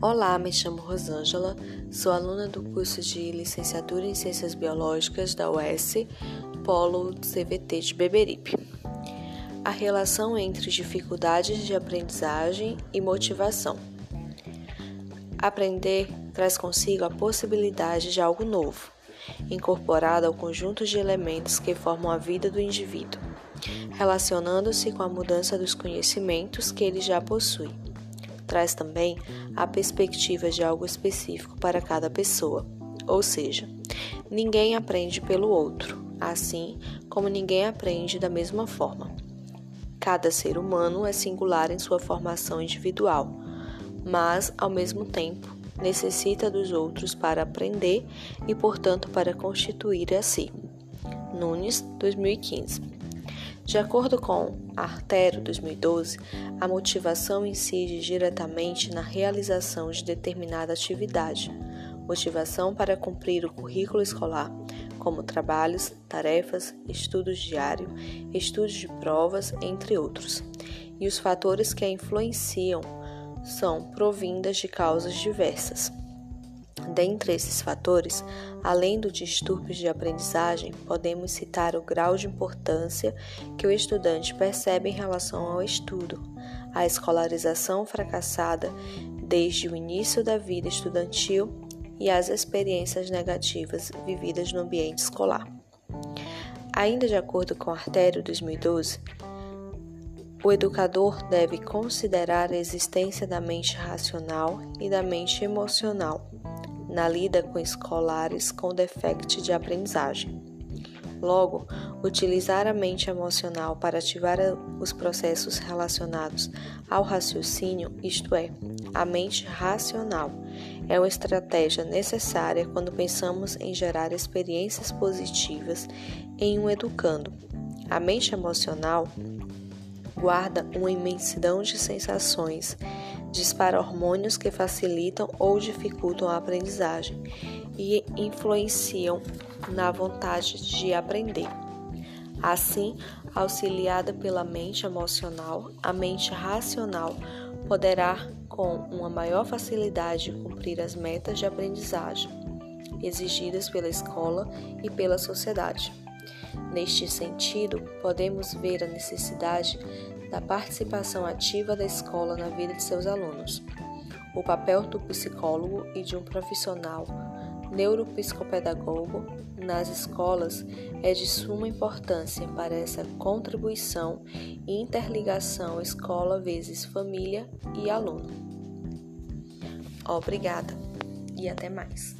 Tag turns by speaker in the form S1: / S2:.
S1: Olá, me chamo Rosângela, sou aluna do curso de Licenciatura em Ciências Biológicas da UES, Polo CVT de Beberipe. A relação entre dificuldades de aprendizagem e motivação. Aprender traz consigo a possibilidade de algo novo, incorporado ao conjunto de elementos que formam a vida do indivíduo, relacionando-se com a mudança dos conhecimentos que ele já possui traz também a perspectiva de algo específico para cada pessoa, ou seja, ninguém aprende pelo outro, assim como ninguém aprende da mesma forma. Cada ser humano é singular em sua formação individual, mas, ao mesmo tempo, necessita dos outros para aprender e, portanto, para constituir a si. Nunes, 2015. De acordo com Artero 2012, a motivação incide diretamente na realização de determinada atividade, motivação para cumprir o currículo escolar, como trabalhos, tarefas, estudos diários, estudos de provas, entre outros. E os fatores que a influenciam são provindas de causas diversas. Dentre esses fatores, além do distúrbio de aprendizagem, podemos citar o grau de importância que o estudante percebe em relação ao estudo, a escolarização fracassada desde o início da vida estudantil e as experiências negativas vividas no ambiente escolar. Ainda de acordo com Artério 2012, o educador deve considerar a existência da mente racional e da mente emocional na lida com escolares com defeito de aprendizagem. Logo, utilizar a mente emocional para ativar os processos relacionados ao raciocínio, isto é, a mente racional, é uma estratégia necessária quando pensamos em gerar experiências positivas em um educando. A mente emocional guarda uma imensidão de sensações dispara hormônios que facilitam ou dificultam a aprendizagem e influenciam na vontade de aprender. Assim, auxiliada pela mente emocional, a mente racional poderá, com uma maior facilidade, cumprir as metas de aprendizagem exigidas pela escola e pela sociedade. Neste sentido, podemos ver a necessidade da participação ativa da escola na vida de seus alunos. O papel do psicólogo e de um profissional neuropsicopedagogo nas escolas é de suma importância para essa contribuição e interligação escola vezes família e aluno. Obrigada e até mais.